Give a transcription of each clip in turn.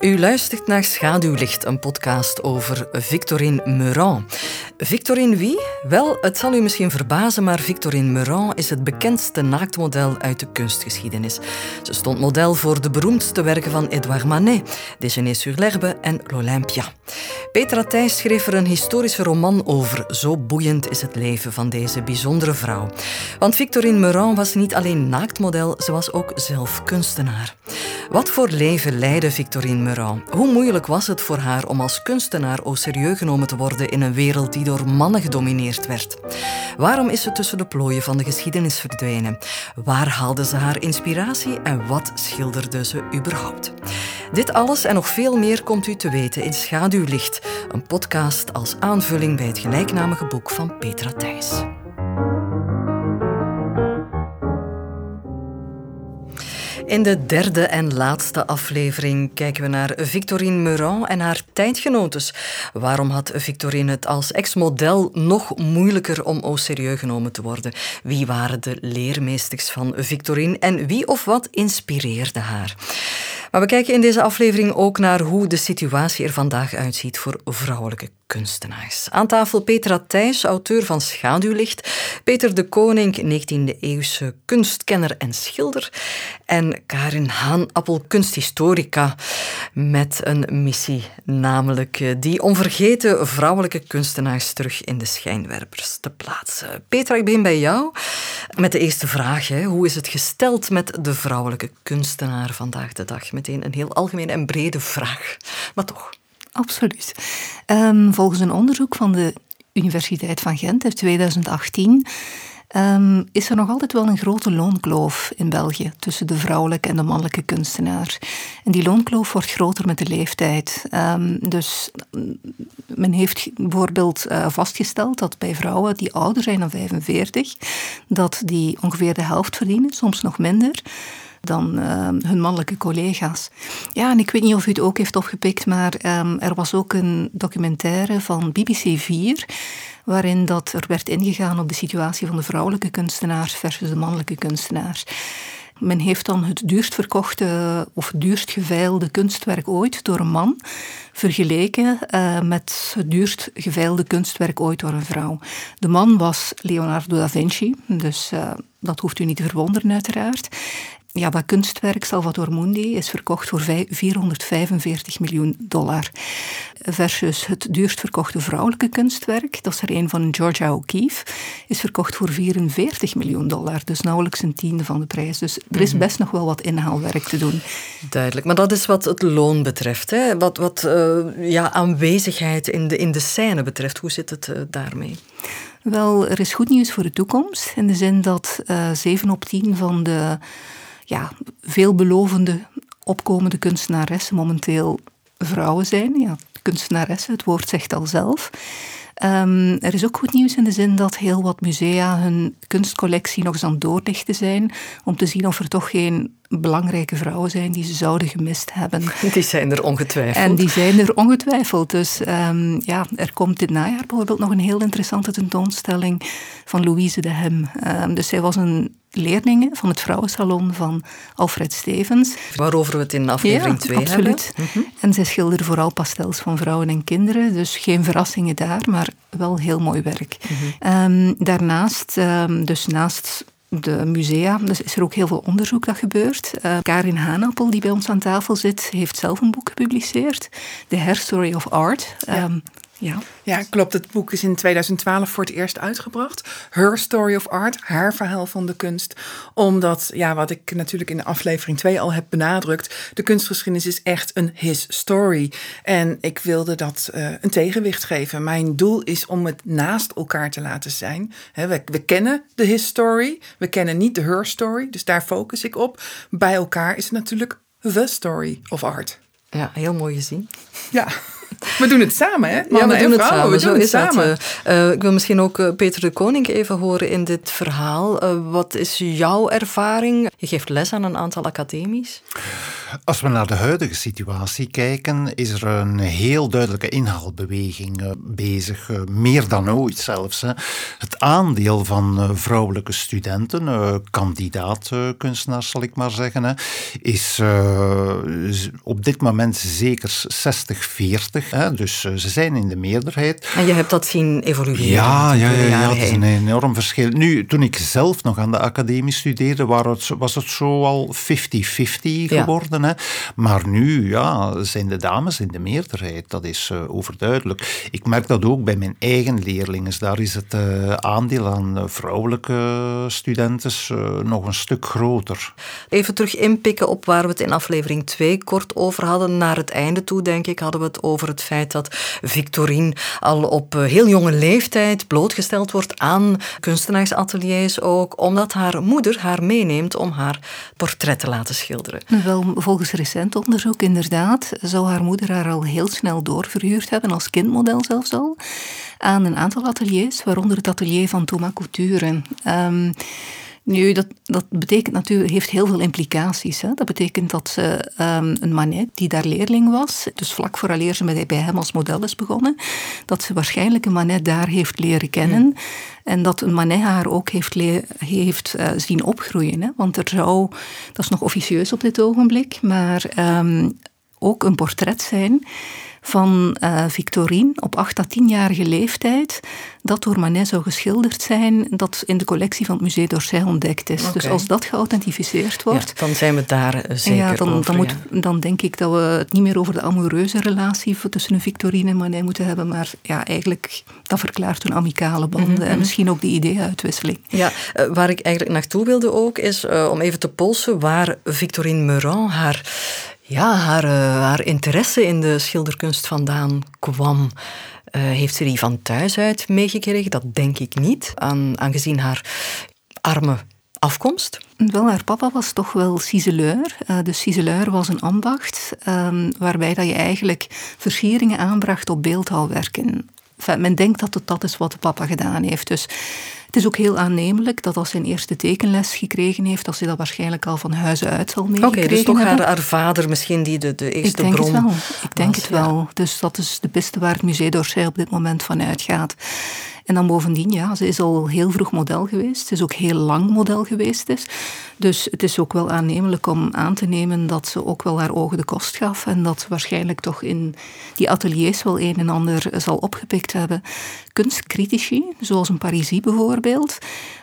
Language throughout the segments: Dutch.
U luistert naar Schaduwlicht, een podcast over Victorine Meurant. Victorine wie? Wel, het zal u misschien verbazen, maar Victorine Meurant is het bekendste naaktmodel uit de kunstgeschiedenis. Ze stond model voor de beroemdste werken van Edouard Manet, Déjeuner sur l'herbe en L'Olympia. Petra Thijs schreef er een historische roman over. Zo boeiend is het leven van deze bijzondere vrouw. Want Victorine Meurant was niet alleen naaktmodel, ze was ook zelf kunstenaar. Wat voor leven leidde Victorine Hoe moeilijk was het voor haar om als kunstenaar au serieus genomen te worden in een wereld die door mannen gedomineerd werd? Waarom is ze tussen de plooien van de geschiedenis verdwenen? Waar haalde ze haar inspiratie en wat schilderde ze überhaupt? Dit alles en nog veel meer komt u te weten in Schaduwlicht, een podcast als aanvulling bij het gelijknamige boek van Petra Thijs. In de derde en laatste aflevering kijken we naar Victorine Meurant en haar tijdgenotes. Waarom had Victorine het als ex-model nog moeilijker om au serieus genomen te worden? Wie waren de leermeesters van Victorine en wie of wat inspireerde haar? Maar we kijken in deze aflevering ook naar hoe de situatie er vandaag uitziet voor vrouwelijke kunstenaars. Aan tafel Petra Thijs, auteur van Schaduwlicht, Peter de Koning, 19e-eeuwse kunstkenner en schilder, en Karin Haanappel, kunsthistorica, met een missie, namelijk eh, die onvergeten vrouwelijke kunstenaars terug in de schijnwerpers te plaatsen. Petra, ik begin bij jou met de eerste vraag. Hè. Hoe is het gesteld met de vrouwelijke kunstenaar vandaag de dag? Meteen een heel algemene en brede vraag, maar toch. Absoluut. Um, volgens een onderzoek van de Universiteit van Gent uit 2018 um, is er nog altijd wel een grote loonkloof in België tussen de vrouwelijke en de mannelijke kunstenaar. En die loonkloof wordt groter met de leeftijd. Um, dus men heeft bijvoorbeeld uh, vastgesteld dat bij vrouwen die ouder zijn dan 45, dat die ongeveer de helft verdienen, soms nog minder dan uh, hun mannelijke collega's. Ja, en ik weet niet of u het ook heeft opgepikt, maar um, er was ook een documentaire van BBC 4 waarin dat er werd ingegaan op de situatie van de vrouwelijke kunstenaars versus de mannelijke kunstenaars. Men heeft dan het duurst verkochte of duurst geveilde kunstwerk ooit door een man vergeleken uh, met het duurst geveilde kunstwerk ooit door een vrouw. De man was Leonardo da Vinci, dus uh, dat hoeft u niet te verwonderen uiteraard. Ja, dat kunstwerk Salvator Mundi is verkocht voor 445 miljoen dollar. Versus het duurst verkochte vrouwelijke kunstwerk, dat is er een van Georgia O'Keeffe, is verkocht voor 44 miljoen dollar. Dus nauwelijks een tiende van de prijs. Dus er is mhm. best nog wel wat inhaalwerk te doen. Duidelijk, maar dat is wat het loon betreft. Hè? Wat, wat uh, ja, aanwezigheid in de, in de scène betreft. Hoe zit het uh, daarmee? Wel, er is goed nieuws voor de toekomst. In de zin dat uh, eh, 7 op 10 van de ja, veelbelovende opkomende kunstenaressen momenteel vrouwen zijn. Ja, kunstenaressen, het woord zegt al zelf. Um, er is ook goed nieuws in de zin dat heel wat musea hun kunstcollectie nog eens aan het doorlichten zijn. Om te zien of er toch geen belangrijke vrouwen zijn die ze zouden gemist hebben. Die zijn er ongetwijfeld. En die zijn er ongetwijfeld. Dus um, ja, er komt dit najaar bijvoorbeeld nog een heel interessante tentoonstelling van Louise de Hem. Um, dus zij was een leerlinge van het vrouwensalon van Alfred Stevens. Waarover we het in aflevering 2 ja, absoluut. hebben. Mm En zij schilderde vooral pastels van vrouwen en kinderen. Dus geen verrassingen daar, maar wel heel mooi werk. Mm um, daarnaast, dus naast de musea. Dus is er ook heel veel onderzoek dat gebeurt. Uh, Karin Haanappel, die bij ons aan tafel zit, heeft zelf een boek gepubliceerd. The Hair Story of Art. Um, ja. ja, klopt. Het boek is in 2012 voor het eerst uitgebracht. Her Story of Art, haar verhaal van de kunst. Omdat, ja, wat ik natuurlijk in aflevering 2 al heb benadrukt, de kunstgeschiedenis is echt een his story. En ik wilde dat uh, een tegenwicht geven. Mijn doel is om het naast elkaar te laten zijn. we, we kennen de his story, we kennen niet de her story, dus daar focus ik op. Bij elkaar is het natuurlijk the story of art. Ja, heel mooi gezien. Ja. We doen het samen, hè? ja, we doen het samen. We Zo doen het samen. Uh, ik wil misschien ook uh, Peter de Koning even horen in dit verhaal. Uh, wat is jouw ervaring? Je geeft les aan een aantal academies. Als we naar de huidige situatie kijken, is er een heel duidelijke inhaalbeweging uh, bezig, uh, meer dan ooit zelfs. Het aandeel van uh, vrouwelijke studenten, kandidaat kunstenaars zal ik maar zeggen, is op dit moment zeker 60-40. Dus ze zijn in de meerderheid. En je hebt dat zien evolueren? Ja, ja, ja, ja, het is een enorm verschil. Nu, toen ik zelf nog aan de academie studeerde, was het zo al 50-50 geworden. Hè. Maar nu ja, zijn de dames in de meerderheid, dat is uh, overduidelijk. Ik merk dat ook bij mijn eigen leerlingen. Daar is het uh, aandeel aan vrouwelijke studenten uh, nog een stuk groter. Even terug inpikken op waar we het in aflevering 2 kort over hadden. Naar het einde toe, denk ik, hadden we het over het feit dat Victorine al op heel jonge leeftijd blootgesteld wordt aan kunstenaarsateliers ook, omdat haar moeder haar meeneemt om haar portret te laten schilderen. Wel, volgens recent onderzoek inderdaad zou haar moeder haar al heel snel doorverhuurd hebben, als kindmodel zelfs al, aan een aantal ateliers, waaronder het atelier van Thomas Couture. Um, nu, dat, dat betekent natuurlijk, heeft heel veel implicaties. Hè. Dat betekent dat ze um, een Manet, die daar leerling was, dus vlak vooraleer ze met, bij hem als model is begonnen, dat ze waarschijnlijk een Manet daar heeft leren kennen. En dat een Manet haar ook heeft, heeft uh, zien opgroeien. Hè. Want er zou, dat is nog officieus op dit ogenblik, maar um, ook een portret zijn van uh, Victorine op 8 à 10-jarige leeftijd, dat door Manet zou geschilderd zijn, dat in de collectie van het Musée d'Orsay ontdekt is. Dus als dat geauthentificeerd wordt... Ja, dan zijn we daar uh, zeker ja, dan, over, dan, moet, dan denk ik dat we het niet meer over de amoureuze relatie tussen een Victorine en Manet moeten hebben, maar ja, eigenlijk, dat verklaart hun amicale banden mm -hmm. en misschien ook die ideeënuitwisseling. Ja, uh, waar ik eigenlijk naartoe wilde ook, is om even te polsen waar Victorine Meurant haar ja, haar, uh, haar interesse in de schilderkunst vandaan kwam. Uh, heeft ze die van thuis uit meegekregen? Dat denk ik niet, aan, aangezien haar arme afkomst. Wel, haar papa was toch wel ciseleur. Uh, dus ciseleur was een ambacht um, waarbij dat je eigenlijk versieringen aanbracht op beeldhouwwerken. Men denkt dat dat is wat de papa gedaan heeft. Dus het is ook heel aannemelijk dat als ze een eerste tekenles gekregen heeft, dat ze dat waarschijnlijk al van huizen uit zal meegekregen Oké, dus toch haar, haar, vader misschien die de, de eerste Ik denk bron het wel. Ik denk was, het wel. Ja. Dus dat is de piste waar het Musée d'Orsay op dit moment van uitgaat. En dan bovendien, ja, ze is al heel vroeg model geweest. Ze is ook heel lang model geweest. Dus, het is ook wel aannemelijk om aan te nemen dat ze ook wel haar ogen de kost gaf. En dat ze waarschijnlijk toch in die ateliers wel een en ander zal opgepikt hebben. Kunstcritici, zoals een Parisi bijvoorbeeld,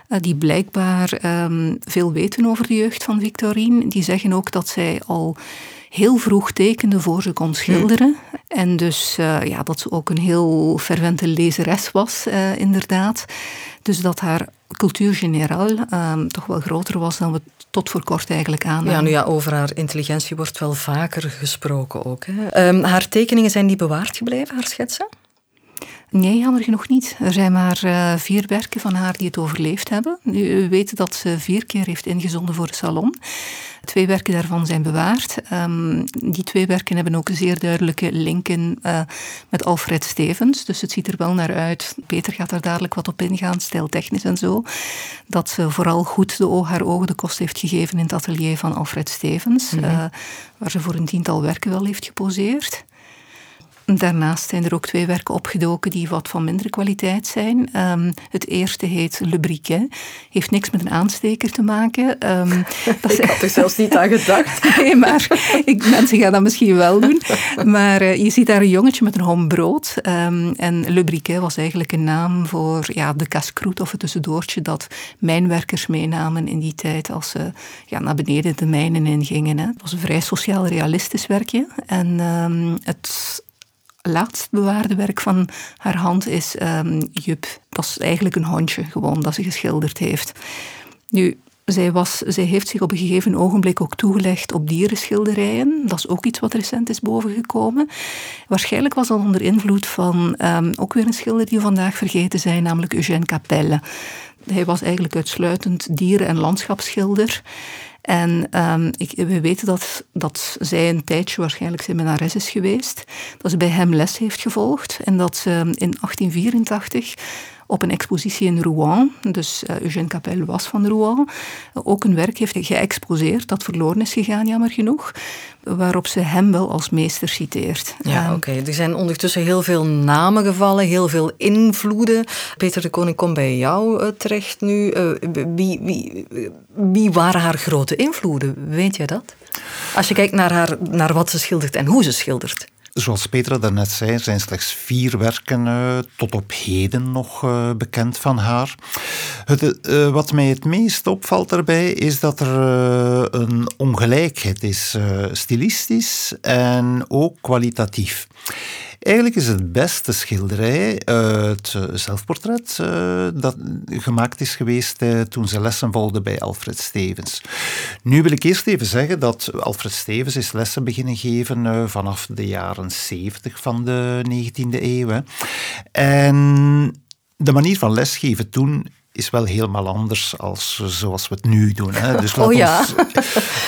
die blijkbaar um, veel weten over de jeugd van Victorine, die zeggen ook dat zij al heel vroeg tekende voor ze kon schilderen. En dus uh, ja, dat ze ook een heel fervente lezeres was, uh, inderdaad. Dus dat haar cultuur generaal uh, toch wel groter was dan we tot voor kort eigenlijk aan. Ja, nu ja, over haar intelligentie wordt wel vaker gesproken ook. Hè. Um, haar tekeningen zijn die bewaard gebleven, haar schetsen? Nee, jammer genoeg niet. Er zijn maar uh, vier werken van haar die het overleefd hebben. U weet dat ze vier keer heeft ingezonden voor de salon. Twee werken daarvan zijn bewaard. Um, die twee werken hebben ook zeer duidelijke linken uh, met Alfred Stevens. Dus het ziet er wel naar uit. Peter gaat daar dadelijk wat op ingaan, stijltechnisch en zo. Dat ze vooral goed de, haar ogen de kost heeft gegeven in het atelier van Alfred Stevens. Mm -hmm. uh, waar ze voor een tiental werken wel heeft geposeerd. Daarnaast zijn er ook twee werken opgedoken die wat van mindere kwaliteit zijn. Um, het eerste heet Le Briquet. Heeft niks met een aansteker te maken. Um, dat ik had er zelfs niet aan gedacht. nee, maar ik, mensen gaan dat misschien wel doen. Maar uh, je ziet daar een jongetje met een hom brood. Um, en Le Briquet was eigenlijk een naam voor ja, de casse of het tussendoortje dat mijnwerkers meenamen in die tijd als ze ja, naar beneden de mijnen ingingen. Hè. Het was een vrij sociaal-realistisch werkje. En het laatst bewaarde werk van haar hand is um, Jup. Dat is eigenlijk een hondje gewoon dat ze geschilderd heeft. Nu, zij, was, zij heeft zich op een gegeven ogenblik ook toegelegd op dierenschilderijen. Dat is ook iets wat recent is bovengekomen. Waarschijnlijk was dat onder invloed van um, ook weer een schilder die we vandaag vergeten zijn, namelijk Eugène Capelle. Hij was eigenlijk uitsluitend dieren- en landschapsschilder. En um, ik, we weten dat, dat zij een tijdje waarschijnlijk zijn menares is geweest. Dat ze bij hem les heeft gevolgd. En dat ze in 1884 op een expositie in Rouen. Dus uh, Eugène Capel was van Rouen. ook een werk heeft geëxposeerd dat verloren is gegaan, jammer genoeg. Waarop ze hem wel als meester citeert. Ja, oké. Er zijn ondertussen heel veel namen gevallen, heel veel invloeden. Peter de Koning komt bij jou uh, terecht nu. Uh, wie, wie, wie waren haar grote invloeden? Weet jij dat? Als je kijkt naar, haar, naar wat ze schildert en hoe ze schildert. Zoals Petra daarnet zei, zijn slechts vier werken uh, tot op heden nog uh, bekend van haar. Het, uh, wat mij het meest opvalt daarbij is dat er een ongelijkheid is, stilistisch en ook kwalitatief. Eigenlijk is het beste schilderij uh, het zelfportret uh, dat gemaakt is geweest toen ze lessen volgde bij Alfred Stevens. Nu wil ik eerst even zeggen dat Alfred Stevens is lessen beginnen geven vanaf de jaren 70 van de 19e eeuw. Hè. En de manier van lesgeven toen is wel helemaal anders als zoals we het nu doen. Hè. Dus oh ja? Ons,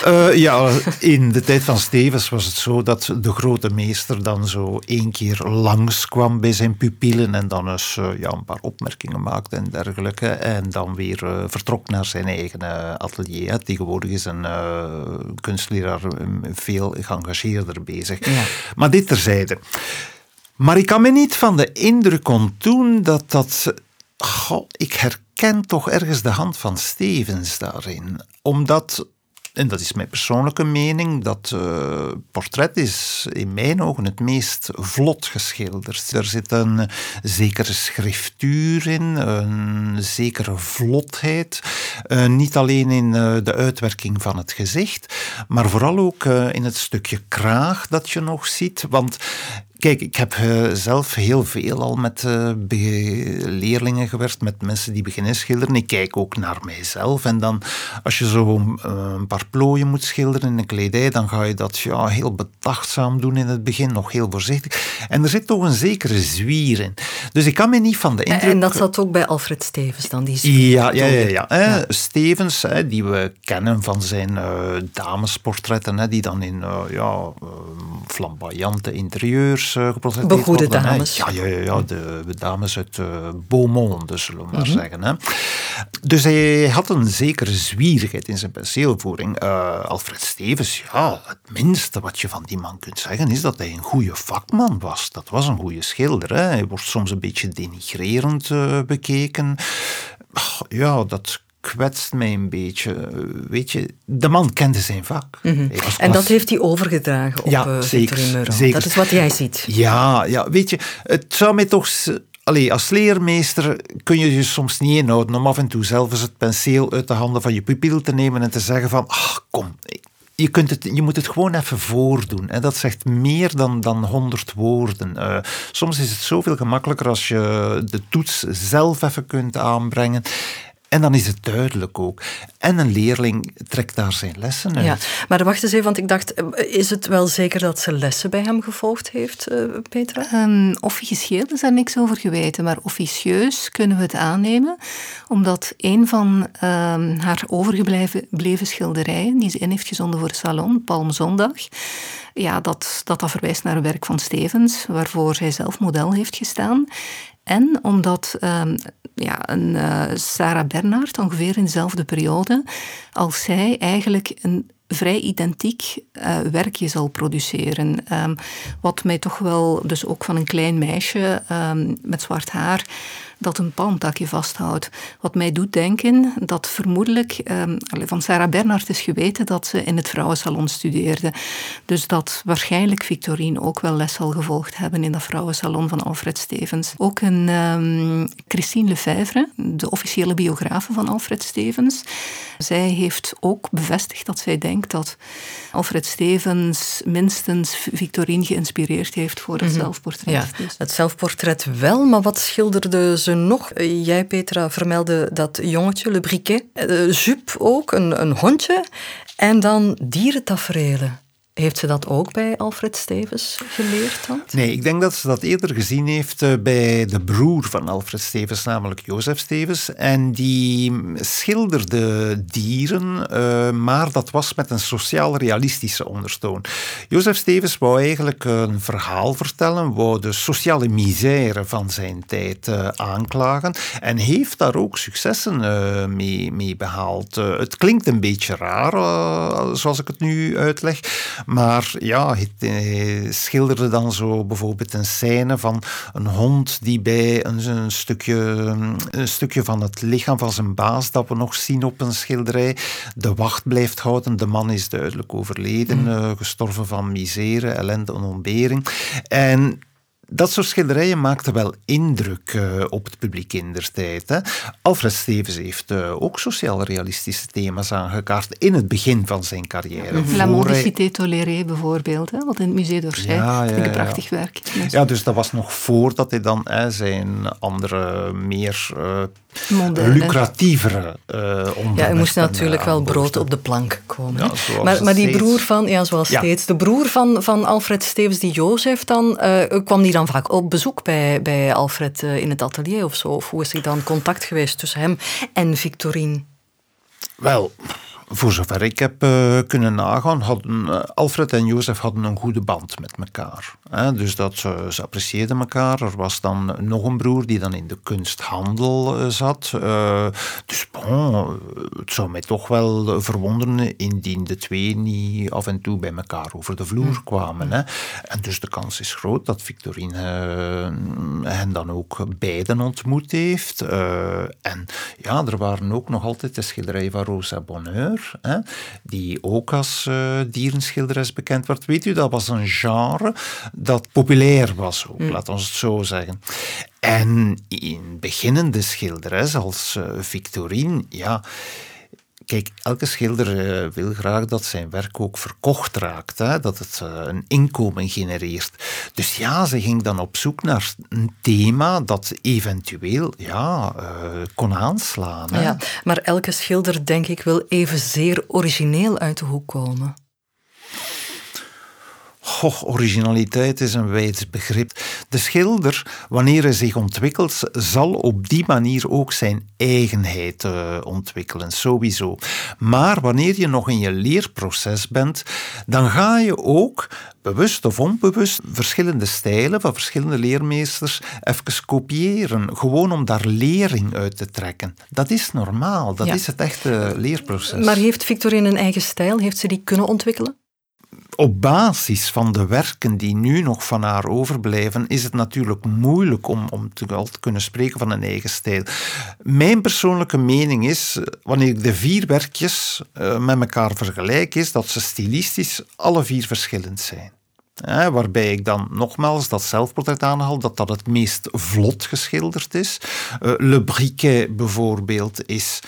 uh, ja, in de tijd van Stevens was het zo dat de grote meester dan zo één keer langskwam bij zijn pupillen en dan eens uh, ja, een paar opmerkingen maakte en dergelijke. En dan weer uh, vertrok naar zijn eigen atelier. Tegenwoordig is een kunstleraar veel geëngageerder bezig. Ja. Maar dit terzijde. Maar ik kan me niet van de indruk ontdoen dat dat Goh, ik herken toch ergens de hand van Stevens daarin. Omdat, en dat is mijn persoonlijke mening, dat uh, portret is in mijn ogen het meest vlot geschilderd. Er zit een zekere schriftuur in, een zekere vlotheid. Uh, niet alleen in uh, de uitwerking van het gezicht, maar vooral ook in het stukje kraag dat je nog ziet. Want Kijk, ik heb uh, zelf heel veel al met uh, leerlingen gewerkt, met mensen die beginnen schilderen. Ik kijk ook naar mijzelf. En dan, als je zo uh, een paar plooien moet schilderen in een kledij, dan ga je dat ja, heel bedachtzaam doen in het begin, nog heel voorzichtig. En er zit toch een zekere zwier in. Dus ik kan me niet van de indruk... En dat zat ook bij Alfred Stevens dan, die zwier? Ja, ja, ja. ja, ja. Stevens, hè, die we kennen van zijn damesportretten, hè, die dan in ja, flamboyante interieurs uh, Begoede dames. Ja, ja, ja, ja, de, dames uit uh, Beaumont, dus zullen we maar mhm. zeggen. Hè. Dus hij had een zekere zwierigheid in zijn penseelvoering. Uh, Alfred Stevens, ja, het minste wat je van die man kunt zeggen is dat hij een goede vakman was. Dat was een goede schilder. Hè. Hij wordt soms een beetje denigrerend bekeken. Ja, dat kwetst mij een beetje. Weet je, de man kende zijn vak. Mhm. en dat heeft hij overgedragen op ja, uh, zeker, zeker. Dat is wat jij ziet. Ja, ja, weet je, het zou mij toch... Allee, als leermeester kun je je soms niet inhouden om af en toe zelf eens het penseel uit de handen van je pupil te nemen en te zeggen van, ach, kom, je, kunt het, je moet het gewoon even voordoen. En dat zegt meer dan, dan 100 woorden. Uh, soms is het zoveel gemakkelijker als je de toets zelf even kunt aanbrengen. En dan is het duidelijk ook. En een leerling trekt daar zijn lessen uit. Ja, maar wacht eens even, want ik dacht, is het wel zeker dat ze lessen bij hem gevolgd heeft, uh, Petra? Um, officieel is daar niks over geweten, maar officieus kunnen we het aannemen, omdat een van um, haar overgebleven schilderijen, die ze in heeft gezonden voor het salon, Palmzondag, ja, dat, dat dat verwijst naar een werk van Stevens, waarvoor zij zelf model heeft gestaan. En omdat um, ja, een, uh, Sarah Bernard ongeveer in dezelfde periode als zij eigenlijk een vrij identiek uh, werkje zal produceren. Um, wat mij toch wel, dus ook van een klein meisje um, met zwart haar, dat een palmtakje vasthoudt. Wat mij doet denken dat vermoedelijk um, van Sarah Bernhardt is geweten dat ze in het vrouwensalon studeerde. Dus dat waarschijnlijk Victorine ook wel les zal gevolgd hebben in dat vrouwensalon van Alfred Stevens. Ook een um, Christine Lefebvre, de officiële biografe van Alfred Stevens. Zij heeft ook bevestigd dat zij denkt dat Alfred Stevens minstens Victorine geïnspireerd heeft voor het mhm. zelfportret. Ja, dus. het zelfportret wel, maar wat schilderde ze nog? Jij, Petra, vermeldde dat jongetje, Le Briquet. Uh, Jup ook, een, een hondje. En dan dierentaferelen. Heeft ze dat ook bij Alfred Stevens geleerd? Nee, ik denk dat ze dat eerder gezien heeft eh, bij de broer van Alfred Stevens, namelijk Jozef Stevens. En die schilderde dieren, uh, maar dat was met een sociaal-realistische ondertoon. Jozef Stevens wou eigenlijk een verhaal vertellen, wou de sociale misère van zijn tijd uh, aanklagen en heeft daar ook successen mee, behaald. het klinkt een beetje raar, zoals ik het nu uitleg, maar ja, hij, schilderde dan zo bijvoorbeeld een scène van een hond die bij een, een, stukje, een stukje van het lichaam van zijn baas, dat we nog zien op een schilderij, de wacht blijft houden. De man is duidelijk overleden, mm. uh, gestorven van misère, ellende en ontbering. En dat soort schilderijen maakten wel indruk uh, op het publiek in der tijd. Hè. Alfred Stevens heeft uh, ook sociaal-realistische thema's aangekaart in het begin van zijn carrière. Mm -hmm. La Tolérée bijvoorbeeld, hè, wat in het Musée d'Orsay. Ja, ja, een prachtig werk. Ja, dus dat was nog voordat hij dan hè, zijn andere, meer uh, lucratievere uh, Ja, er moest natuurlijk wel brood op de plank komen. Ja, maar, maar die broer van, ja, zoals steeds, de broer van, van Alfred Stevens, die Jozef dan, kwam die dan vaak op bezoek bij, bij Alfred uh, in het atelier of zo? Of hoe is er dan contact geweest tussen hem en Victorine? Wel, voor zover ik heb uh, kunnen nagaan, hadden uh, Alfred en Jozef hadden een goede band met elkaar. Hè? Dus dat ze, ze apprecieerden elkaar. Er was dan nog een broer die dan in de kunsthandel uh, zat. dus bon, het zou mij toch wel verwonderen indien de twee niet af en toe bij elkaar over de vloer kwamen. Hè? En dus de kans is groot dat Victorine hen dan ook beiden ontmoet heeft. en ja, er waren ook nog altijd de schilderijen van Rosa Bonheur hè, die ook als uh, dierenschilderes bekend werd. Weet u, dat was een genre dat populair was, ook, mm. laat ons het zo zeggen. En in beginnende schilderes als uh, Victorine, ja Kijk, elke schilder uh, wil graag dat zijn werk ook verkocht raakt, hè? dat het uh, een inkomen genereert. Dus ja, ze ging dan op zoek naar een thema dat eventueel ja, uh, kon aanslaan. Hè? Ja, maar elke schilder, denk ik, wil evenzeer origineel uit de hoek komen. Goh, originaliteit is een wijd begrip. De schilder, wanneer hij zich ontwikkelt, zal op die manier ook zijn eigenheid uh, ontwikkelen, sowieso. Maar wanneer je nog in je leerproces bent, dan ga je ook bewust of onbewust verschillende stijlen van verschillende leermeesters even kopiëren. Gewoon om daar lering uit te trekken. Dat is normaal, dat is het echte leerproces. Maar heeft Victorine een eigen stijl? Heeft ze die kunnen ontwikkelen? Op basis van de werken die nu nog van haar overblijven, is het natuurlijk moeilijk om, om te, kunnen spreken van een eigen stijl. Mijn persoonlijke mening is, wanneer ik de vier werkjes uh, met elkaar vergelijk, is dat ze stilistisch alle vier verschillend zijn. waarbij ik dan nogmaals dat zelfportret aanhaal, dat dat het meest vlot geschilderd is. Uh, Le Briquet bijvoorbeeld is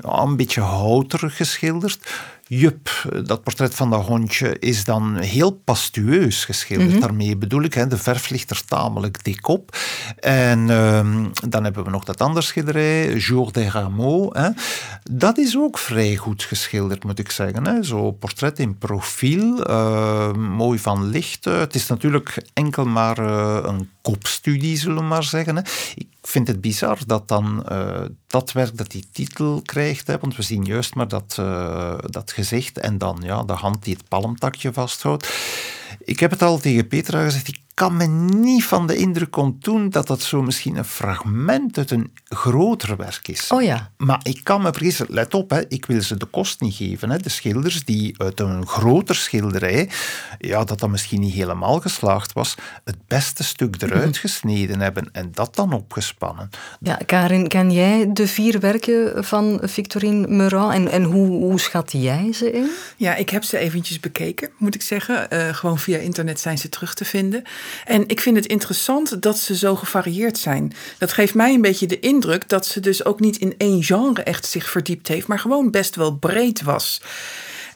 een beetje houterig geschilderd. Jup, dat portret van dat hondje is dan heel pastueus geschilderd. Mhm. Daarmee bedoel ik, hè, de verf ligt er tamelijk dik op. En um, dan hebben we nog dat andere schilderij, Jour des Rameaux. Hè. Dat is ook vrij goed geschilderd, moet ik zeggen. Hè. Zo portret in profiel, uh, mooi van licht. het is natuurlijk enkel maar uh, een kopstudie, zullen we maar zeggen. Hè. Ik vind het bizar dat dan uh, dat werk dat die titel krijgt, hè, want we zien juist maar dat, uh, dat gezicht en dan ja, de hand die het palmtakje vasthoudt. Ik heb het al tegen Petra gezegd, kan me niet van de indruk ontdoen dat dat zo misschien een fragment uit een groter werk is. Oh ja. Maar ik kan me vergissen, let op, hè, ik wil ze de kost niet geven. Hè. De schilders die uit een groter schilderij, ja, dat dat misschien niet helemaal geslaagd was, het beste stuk eruit mhm. gesneden hebben en dat dan opgespannen. Ja, Karin, ken jij de vier werken van Victorine Meurant en, en hoe, hoe schat jij ze in? Ja, ik heb ze eventjes bekeken, moet ik zeggen. Uh, gewoon via internet zijn ze terug te vinden. En ik vind het interessant dat ze zo gevarieerd zijn. Dat geeft mij een beetje de indruk dat ze dus ook niet in één genre echt zich verdiept heeft, maar gewoon best wel breed was.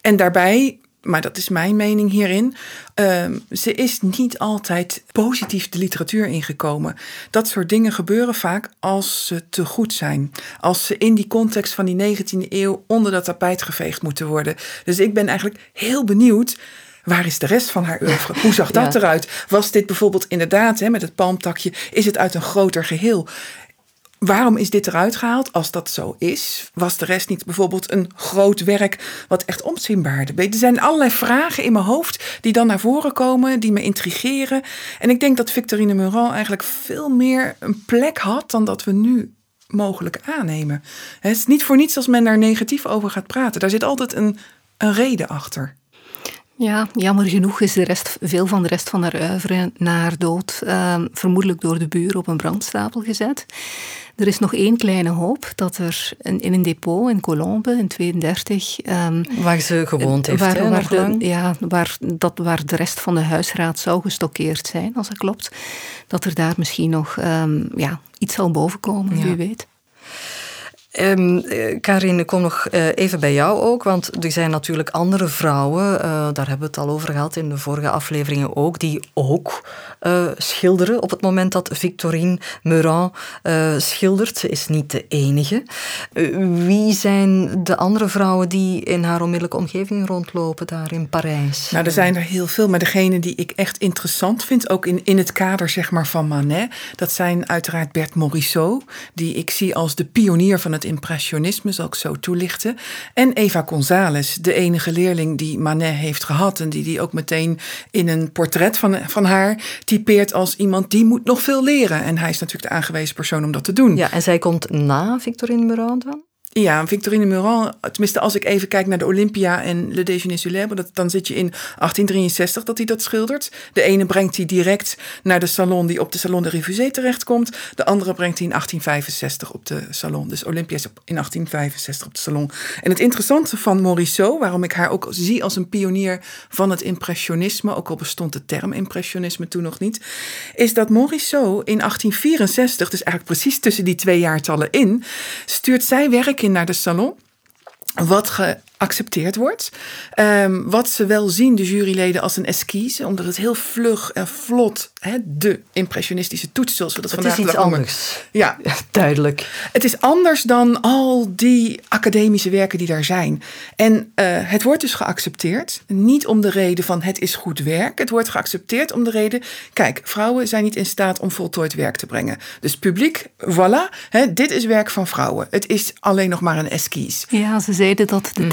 En daarbij maar dat is mijn mening hierin. Uh, ze is niet altijd positief de literatuur ingekomen. Dat soort dingen gebeuren vaak als ze te goed zijn. Als ze in die context van die 19e eeuw onder dat tapijt geveegd moeten worden. Dus ik ben eigenlijk heel benieuwd waar is de rest van haar oeuvre? Hoe zag dat eruit? Was dit bijvoorbeeld inderdaad hè, met het palmtakje, is het uit een groter geheel? Waarom is dit eruit gehaald? Als dat zo is, was de rest niet bijvoorbeeld een groot werk wat echt omzienbaarde? Er zijn allerlei vragen in mijn hoofd die dan naar voren komen, die me intrigeren. En ik denk dat Victorine Meurant eigenlijk veel meer een plek had dan dat we nu mogelijk aannemen. Het is niet voor niets als men daar negatief over gaat praten. Daar zit altijd een, een reden achter. Ja, jammer genoeg is de rest, veel van de rest van haar uiveren na haar dood uh, vermoedelijk door de buren op een brandstapel gezet. Er is nog één kleine hoop dat er in, een depot in Colombe in 32... Um, ehm, waar ze gewoond heeft, waar, waar de, Ja, waar, dat, waar de rest van de huisraad zou gestockeerd zijn, als dat klopt. Dat er daar misschien nog um, ja, iets zal bovenkomen, ja. wie weet. Um, Karin, ik kom nog uh, even bij jou ook, want er zijn natuurlijk andere vrouwen, uh, daar hebben we het al over gehad in de vorige afleveringen ook, die ook schilderen op het moment dat Victorine Meurant schildert. Ze is niet de enige. wie zijn de andere vrouwen die in haar onmiddellijke omgeving rondlopen daar in Parijs? Nou, er zijn er heel veel, maar degene die ik echt interessant vind, ook in, in het kader zeg maar, van Manet, dat zijn uiteraard Bert Morisot, die ik zie als de pionier van het impressionisme, zal ik zo toelichten. En Eva González, de enige leerling die Manet heeft gehad. En die die ook meteen in een portret van, van haar typeert als iemand die moet nog veel leren. En hij is natuurlijk de aangewezen persoon om dat te doen. Ja, en zij komt na Victorine Meurant dan? Ja, Victorine Meurant, tenminste als ik even kijk naar de Olympia en Le Déjeuner célèbre, dan zit je in 1863 dat hij dat schildert. De ene brengt hij direct naar de salon die op de Salon de Refusé terechtkomt. De andere brengt hij in 1865 op de salon. Dus Olympia is in 1865 op de salon. En het interessante van Morisot, waarom ik haar ook zie als een pionier van het impressionisme, ook al bestond de term impressionisme toen nog niet, is dat Morisot in 1864, dus eigenlijk precies tussen die twee jaartallen in, stuurt zij werk naar de salon. Wat geaccepteerd wordt. Um, wat ze wel zien, de juryleden, als een esquisse, omdat het heel vlug en vlot, hè, de impressionistische toets, zoals we dat het vandaag is iets anders. Ja. ja. duidelijk. Het is anders dan al die academische werken die daar zijn. En uh, het wordt dus geaccepteerd, niet om de reden van het is goed werk. Het wordt geaccepteerd om de reden, kijk, vrouwen zijn niet in staat om voltooid werk te brengen. Dus publiek, voilà, hè, dit is werk van vrouwen. Het is alleen nog maar een esquisse. Ja, ze zeiden dat de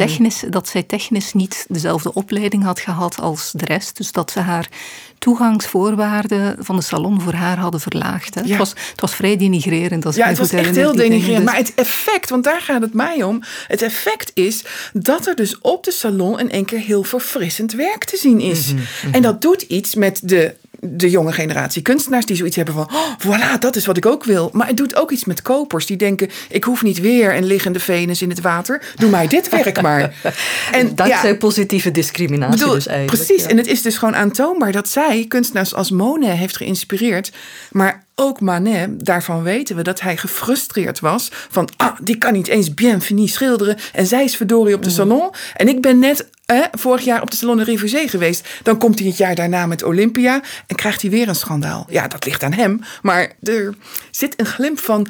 dat zij technisch niet dezelfde opleiding had gehad als de rest. Dus dat ze haar toegangsvoorwaarden van de salon voor haar hadden verlaagd. Hè. Het, was, het was vrij denigrerend. Als ja, het was echt heel denigrerend. Maar het effect, want daar gaat het mij om. Het effect is dat er dus op de salon in één keer heel verfrissend werk te zien is. Mhm, mhm. En dat doet iets met de de jonge generatie kunstenaars die zoiets hebben van, oh, voilà, dat is wat ik ook wil. Maar het doet ook iets met kopers die denken, ik hoef niet weer een liggende Venus in het water. Doe mij dit werk maar. En dankzij ja, positieve discriminatie bedoel, dus eigenlijk. Precies, en het is dus gewoon aantoonbaar dat zij kunstenaars als Monet heeft geïnspireerd. Maar ook Manet, daarvan weten we dat hij gefrustreerd was. Van, ah, die kan niet eens bien fini schilderen. En zij is verdorie op de mm. salon. En ik ben net eh, vorig jaar op de Salon de Refusé geweest. Dan komt hij het jaar daarna met Olympia. En krijgt hij weer een schandaal. Ja, dat ligt aan hem. Maar er zit een glimp van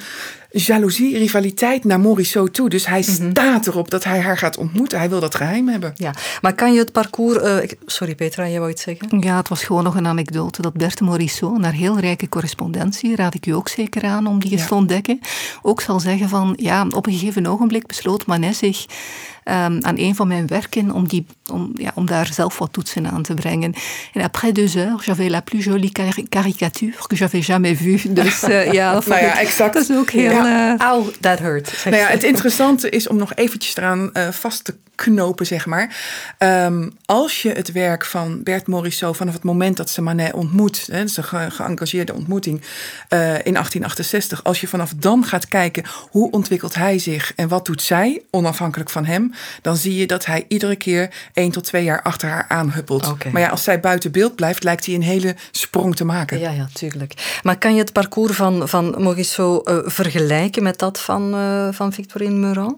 jaloezie, rivaliteit naar Morisot toe. Dus hij mhm. staat erop dat hij haar gaat ontmoeten. Hij wil dat geheim hebben. Ja, maar kan je het parcours... Uh, sorry Petra, jij wou iets zeggen? Ja, het was gewoon nog een anekdote. Dat Berthe Morisot, naar heel rijke correspondentie, raad ik u ook zeker aan om die eens te ontdekken, ook zal zeggen van, ja, op een gegeven ogenblik besloot Manet zich um, aan een van mijn werken om, die, om, ja, om daar zelf wat toetsen aan te brengen. En après deux heures, j'avais la plus jolie caricature que j'avais jamais vue. Dus uh, ja, dat, nou ja, exact. dat is ook heel... Ja. Uh, Ow, that hurt. Nou ja, het interessante is om nog eventjes eraan uh, vast te knopen, zeg maar. Um, als je het werk van Bert Morisot vanaf het moment dat ze Manet ontmoet, hè, is een ge geëngageerde ontmoeting uh, in 1868, als je vanaf dan gaat kijken hoe ontwikkelt hij zich en wat doet zij, onafhankelijk van hem, dan zie je dat hij iedere keer één tot twee jaar achter haar aanhuppelt. Okay. Maar ja, als zij buiten beeld blijft, lijkt hij een hele sprong te maken. Ja, ja, tuurlijk. Maar kan je het parcours van, van Morisot uh, vergelijken met dat van, uh, van Victorine Meurant?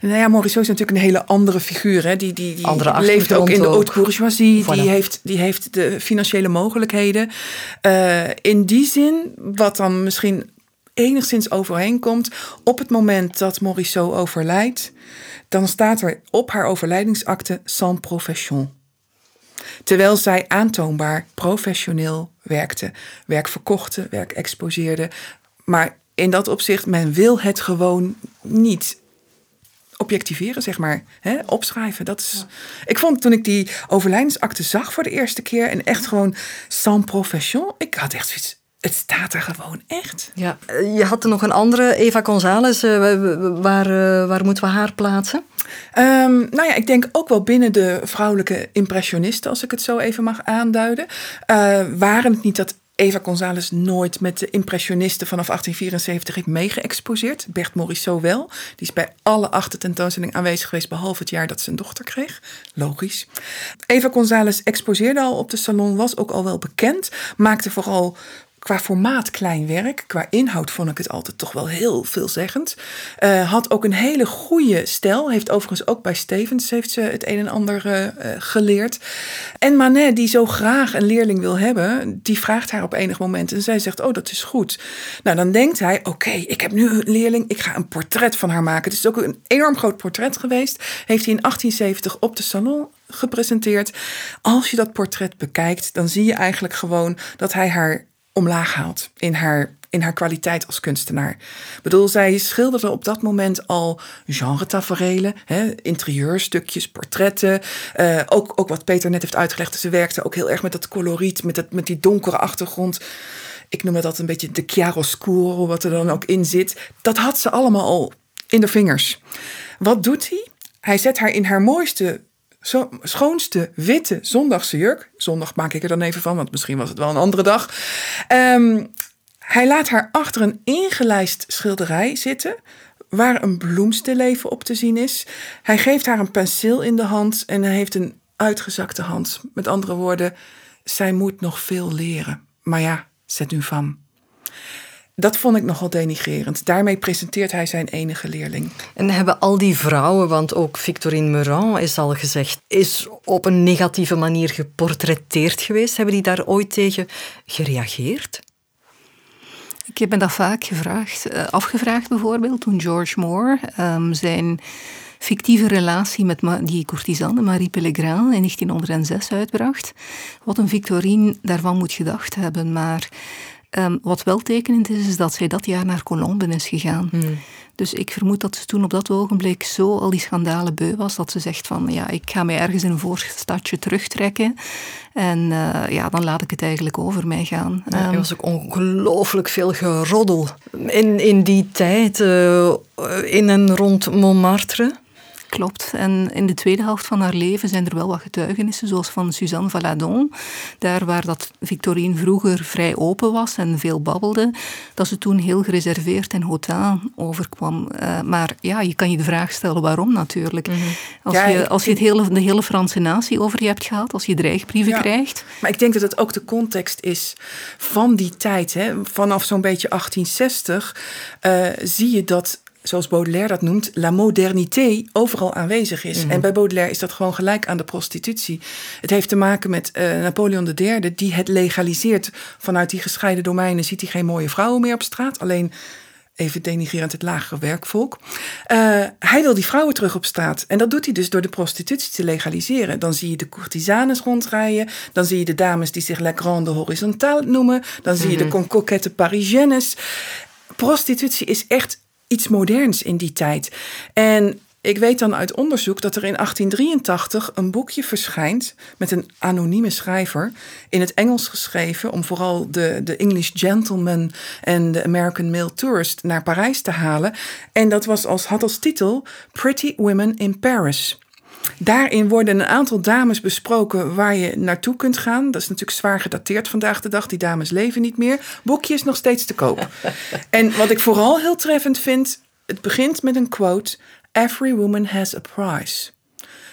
Nou ja, Morisot is natuurlijk een hele andere figuur. Hè. Die, die, die leeft ook in de haute bourgeoisie. Die, heeft, die heeft de financiële mogelijkheden. Uh, in die zin, wat dan misschien enigszins overheen komt, op het moment dat Morisot overlijdt, dan staat er op haar overlijdingsakte sans profession. Terwijl zij aantoonbaar professioneel werkte. Werk verkochte, werk exposeerde. Maar in dat opzicht, men wil het gewoon niet objectiveren, zeg maar. Hè? Opschrijven. Dat is... Ik vond toen ik die overlijdensakte zag voor de eerste keer... en echt gewoon sans profession... ik had echt zoiets... Het staat er gewoon echt. Ja. Je had er nog een andere, Eva González. Uh, waar, uh, waar moeten we haar plaatsen? Um, nou ja, ik denk ook wel binnen de vrouwelijke impressionisten, als ik het zo even mag aanduiden. Uh, waren het niet dat Eva González nooit met de impressionisten vanaf 1874 heeft meegeëxposeerd. Bert Morisot wel. Die is bij alle acht tentoonstellingen aanwezig geweest, behalve het jaar dat ze een dochter kreeg. Logisch. Eva González exposeerde al op de salon, was ook al wel bekend. Maakte vooral qua formaat klein werk. Qua inhoud vond ik het altijd toch wel heel veelzeggend. Uh, had ook een hele goede stijl. Heeft overigens ook bij Stevens heeft ze het een en ander uh, geleerd. En Manet, die zo graag een leerling wil hebben, die vraagt haar op enig moment. En zij zegt, oh, dat is goed. Nou, dan denkt hij, oké, ik heb nu een leerling. Ik ga een portret van haar maken. Het is ook een enorm groot portret geweest. Heeft hij in 1870 op de salon gepresenteerd. Als je dat portret bekijkt, dan zie je eigenlijk gewoon dat hij haar omlaag haalt in haar, in haar kwaliteit als kunstenaar. Ik bedoel, zij schilderde op dat moment al genre-taferelen, interieurstukjes, portretten. Uh, ook, ook wat Peter net heeft uitgelegd. Ze werkte ook heel erg met dat coloriet, met, dat, met die donkere achtergrond. Ik noem dat een beetje de chiaroscuro, wat er dan ook in zit. Dat had ze allemaal al in de vingers. Wat doet hij? Hij zet haar in haar mooiste zo, schoonste witte zondagse jurk. Zondag maak ik er dan even van, want misschien was het wel een andere dag. Um, hij laat haar achter een ingelijst schilderij zitten. Waar een bloemstilleven op te zien is. Hij geeft haar een penseel in de hand en hij heeft een uitgezakte hand. Met andere woorden, zij moet nog veel leren. Maar ja, zet u van. Dat vond ik nogal denigrerend. Daarmee presenteert hij zijn enige leerling. En hebben al die vrouwen, want ook Victorine Meurant is al gezegd, is op een negatieve manier geportretteerd geweest. Hebben die daar ooit tegen gereageerd? Ik heb me dat vaak gevraagd, eh, afgevraagd bijvoorbeeld toen George Moore um, zijn fictieve relatie met die courtisane Marie Pellegrin in 1906 uitbracht. Wat een Victorine daarvan moet gedacht hebben. Maar Um, wat wel tekenend is, is dat zij dat jaar naar Colombe is gegaan. Hmm. Dus ik vermoed dat ze toen op dat ogenblik zo al die schandalen beu was, dat ze zegt van ja, ik ga mij ergens in een voorstadje terugtrekken en uh, ja, dan laat ik het eigenlijk over mij gaan. Ja, er was ook ongelooflijk veel geroddel in, in die tijd, uh, in en rond Montmartre. Klopt. En in de tweede helft van haar leven zijn er wel wat getuigenissen, zoals van Suzanne Valadon. Daar waar dat Victorine vroeger vrij open was en veel babbelde, dat ze toen heel gereserveerd en hautain overkwam. Uh, maar ja, je kan je de vraag stellen waarom natuurlijk. Mhm. Als je, als je het hele, de hele Franse natie over je hebt gehad, als je dreigbrieven krijgt. Maar ik denk dat het ook de context is van die tijd. Hè? Vanaf zo'n beetje 1860 uh, eh, zie je dat zoals Baudelaire dat noemt, la modernité overal aanwezig is. Mhm. En bij Baudelaire is dat gewoon gelijk aan de prostitutie. Het heeft te maken met uh, Napoleon III, die het legaliseert. Vanuit die gescheiden domeinen ziet hij geen mooie vrouwen meer op straat. Alleen even denigrerend het lagere werkvolk. Uh, hij wil die vrouwen terug op straat. En dat doet hij dus door de prostitutie te legaliseren. Dan zie je de courtisanes rondrijden. Dan zie je de dames die zich la grande horizontale noemen. Dan zie je de mhm. coquette parisiennes. Prostitutie is echt iets moderns in die tijd. En ik weet dan uit onderzoek dat er in 1883 een boekje verschijnt met een anonieme schrijver in het Engels geschreven om vooral de, de English gentleman en de American male tourist naar Parijs te halen. En dat was als, had als titel Pretty Women in Paris. Daarin worden een aantal dames besproken waar je naartoe kunt gaan. Dat is natuurlijk zwaar gedateerd vandaag de dag. Die dames leven niet meer. Boekje is nog steeds te koop. en wat ik vooral heel treffend vind, het begint met een quote: Every woman has a price.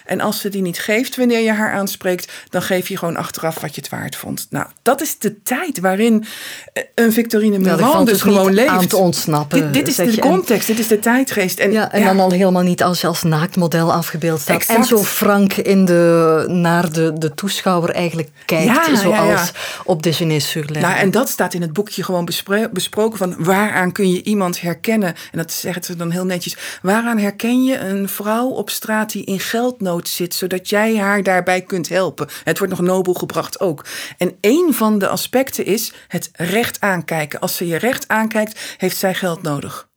En als ze die niet geeft wanneer je haar aanspreekt, dan geef je gewoon achteraf wat je het waard vond. Nou, dat is de tijd waarin eh, een Victorine Meurant dus gewoon leeft. Aan te ontsnappen. Dit, dit is de context, dit is de tijdgeest. En, ja, en dan al helemaal niet als je als naaktmodel afgebeeld staat. En zo frank in de, naar de, de toeschouwer eigenlijk kijkt, zoals op Déjeuner sur Nou, en dat staat in het boekje gewoon besproken van waaraan kun je iemand herkennen. En dat zeggen ze dan heel netjes. Waaraan herken je een vrouw op straat die in geld nood nood zit, zodat jij haar daarbij kunt helpen. Het wordt nog nobel gebracht ook. En een van de aspecten is het recht aankijken. Als ze je recht aankijkt, heeft zij geld nodig.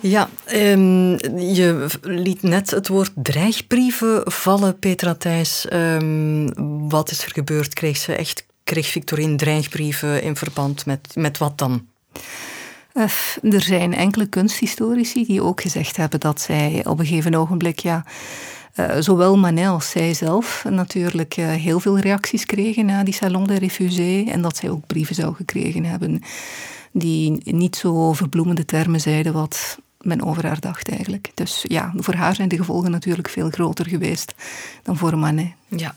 Ja, um, je liet net het woord dreigbrieven vallen, Petra Thijs. Um, wat is er gebeurd? Kreeg ze echt, kreeg Victorine dreigbrieven in verband met, met wat dan? Uh, er zijn enkele kunsthistorici die ook gezegd hebben dat zij op een gegeven ogenblik, ja, uh, zowel Manet als zij zelf natuurlijk uh, heel veel reacties kregen na die Salon des Refusés en dat zij ook brieven zou gekregen hebben die niet zo verbloemende termen zeiden wat men over haar dacht eigenlijk. Dus ja, voor haar zijn de gevolgen natuurlijk veel groter geweest dan voor Manet. Ja.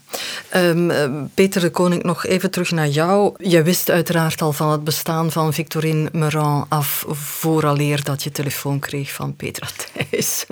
Um, Peter de Koning, nog even terug naar jou. Je wist uiteraard al van het bestaan van Victorine Meurant af vooraleer dat je telefoon kreeg van Petra Thijs.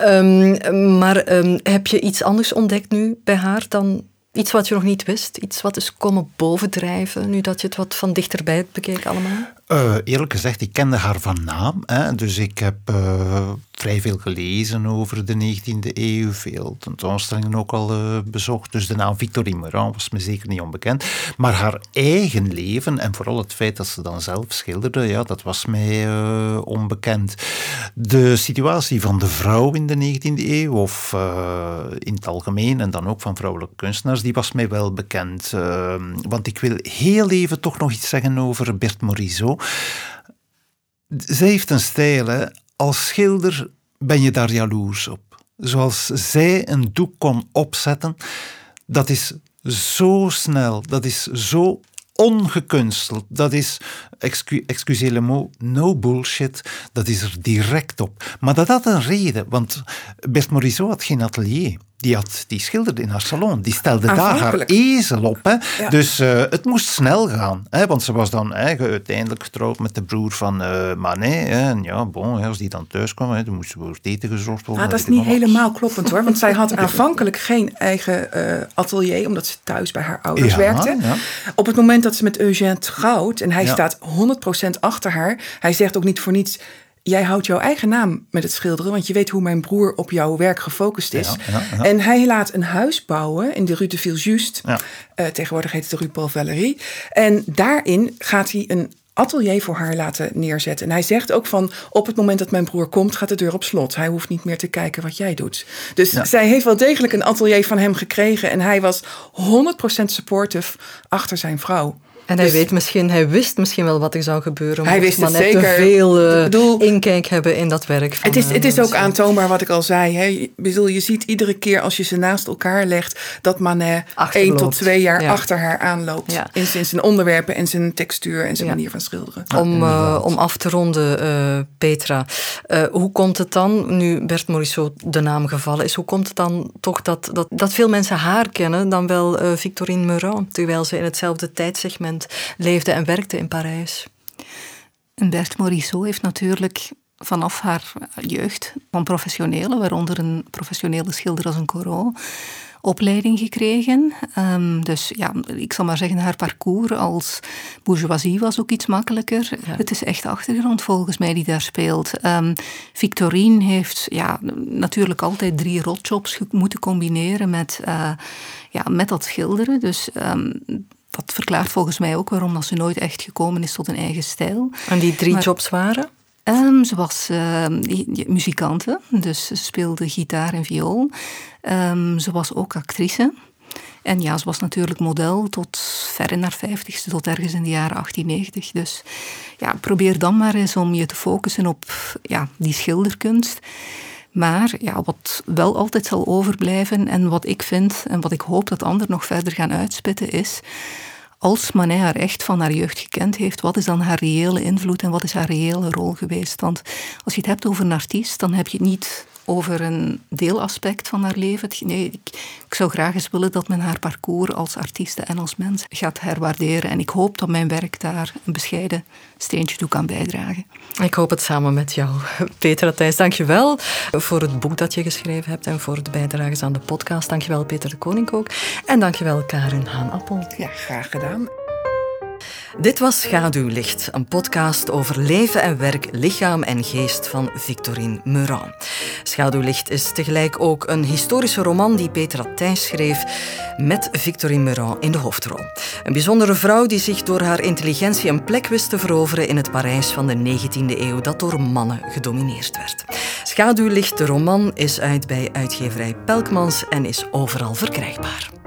um, maar um, heb je iets anders ontdekt nu bij haar dan Iets wat je nog niet wist? Iets wat is komen bovendrijven nu dat je het wat van dichterbij bekeken allemaal? Uh, eerlijk gezegd, ik kende haar van naam. Hè, dus ik heb uh, vrij veel gelezen over de 19e eeuw, veel tentoonstellingen ook al uh, bezocht. Dus de naam Victorine Meurant was me zeker niet onbekend. Maar haar eigen leven en vooral het feit dat ze dan zelf schilderde, ja, dat was mij onbekend. De situatie van de vrouw in de 19e eeuw, of in het algemeen, en dan ook van vrouwelijke kunstenaars, die was mij wel bekend. want ik wil heel even toch nog iets zeggen over Bert Morisot. Zij heeft een stijl, als schilder ben je daar jaloers op. Zoals zij een doek kon opzetten, dat is zo snel, dat is zo ongekunsteld. Dat is, excu excuseer le mot, no bullshit. Dat is er direct op. Maar dat had een reden, want Bert Morisot had geen atelier. Die, had, die schilderde in haar salon. Die stelde daar haar ezel op. Hè. Dus uh, het moest snel gaan. Hè, want ze was dan hè, uiteindelijk getrouwd met de broer van uh, Manet. Hè. En ja, bon, als die dan thuis kwam, hè, dan moest ze voor eten gezorgd worden. Ah, dat is niet helemaal kloppend hoor. Want zij had aanvankelijk geen eigen uh, atelier. Omdat ze thuis bij haar ouders ja, werkte. Ja. Op het moment dat ze met Eugène trouwt. En hij staat 100% achter haar. Hij zegt ook niet voor niets jij houdt jouw eigen naam met het schilderen, want je weet hoe mijn broer op jouw werk gefocust is. Ja, ja, ja. En hij laat een huis bouwen in de Rue de Villejuste. Uh, tegenwoordig heet het de Rue Paul Valéry. En daarin gaat hij een atelier voor haar laten neerzetten. En hij zegt ook van, op het moment dat mijn broer komt, gaat de deur op slot. Hij hoeft niet meer te kijken wat jij doet. Dus zij heeft wel degelijk een atelier van hem gekregen. En hij was 100% supportive achter zijn vrouw. En hij dus- weet misschien, hij wist misschien wel wat er zou gebeuren. Hij wist het zeker. te veel uh, bedoel, inkijk hebben in dat werk. Van, het is, het is ook aantoonbaar wat ik al zei. Hè. Bedoel, je ziet iedere keer als je ze naast elkaar legt dat Manet één tot twee jaar ja. achter haar aanloopt. Ja. In, in, zijn onderwerpen en zijn textuur en zijn ja. manier van schilderen. Om, uh, om af te ronden, uh, Petra. hoe komt het dan, nu Bert Morisot de naam gevallen is, hoe komt het dan toch dat, dat, dat veel mensen haar kennen dan wel Victorine Meurant, terwijl ze in hetzelfde tijdsegment leefde en werkte in Parijs. En Bert Morisot heeft natuurlijk vanaf haar jeugd van professionele, waaronder een professionele schilder als een Corot, opleiding gekregen. Um, dus ja, ik zal maar zeggen, haar parcours als bourgeoisie was ook iets makkelijker. Het is echt achtergrond volgens mij die daar speelt. Um, Victorine heeft ja, natuurlijk altijd drie rotjobs moeten combineren met, uh, ja, met dat schilderen. Dus um, dat verklaart volgens mij ook waarom ze nooit echt gekomen is tot een eigen stijl. En die drie jobs waren? Um, ze was uh, muzikante, dus ze speelde gitaar en viool. Um, ze was ook actrice. En ja, ze was natuurlijk model tot ver in haar vijftigste, tot ergens in de jaren 1890. Dus ja, probeer dan maar eens om je te focussen op ja, die schilderkunst. Maar ja, wat wel altijd zal overblijven en wat ik vind en wat ik hoop dat anderen nog verder gaan uitspitten is als Manet haar echt van haar jeugd gekend heeft, wat is dan haar reële invloed en wat is haar reële rol geweest? Want als je het hebt over een artiest, dan heb je het niet over een deelaspect van haar leven. Nee, ik, ik, zou graag eens willen dat men haar parcours als artieste en als mens gaat herwaarderen. En ik hoop dat mijn werk daar een bescheiden steentje toe kan bijdragen. Ik hoop het samen met jou. Peter Thijs, dank je wel voor het boek dat je geschreven hebt en voor de bijdrages aan de podcast. Dank je wel Peter de Koning ook. En dank je wel Karin Haan-Appel. Ja, graag gedaan. Dit was Schaduwlicht, een podcast over leven en werk, lichaam en geest van Victorine Meurant. Schaduwlicht is tegelijk ook een historische roman die Petra Thijs schreef met Victorine Meurant in de hoofdrol. Een bijzondere vrouw die zich door haar intelligentie een plek wist te veroveren in het Parijs van de 19e eeuw dat door mannen gedomineerd werd. Schaduwlicht, de roman, is uit bij uitgeverij Pelkmans en is overal verkrijgbaar.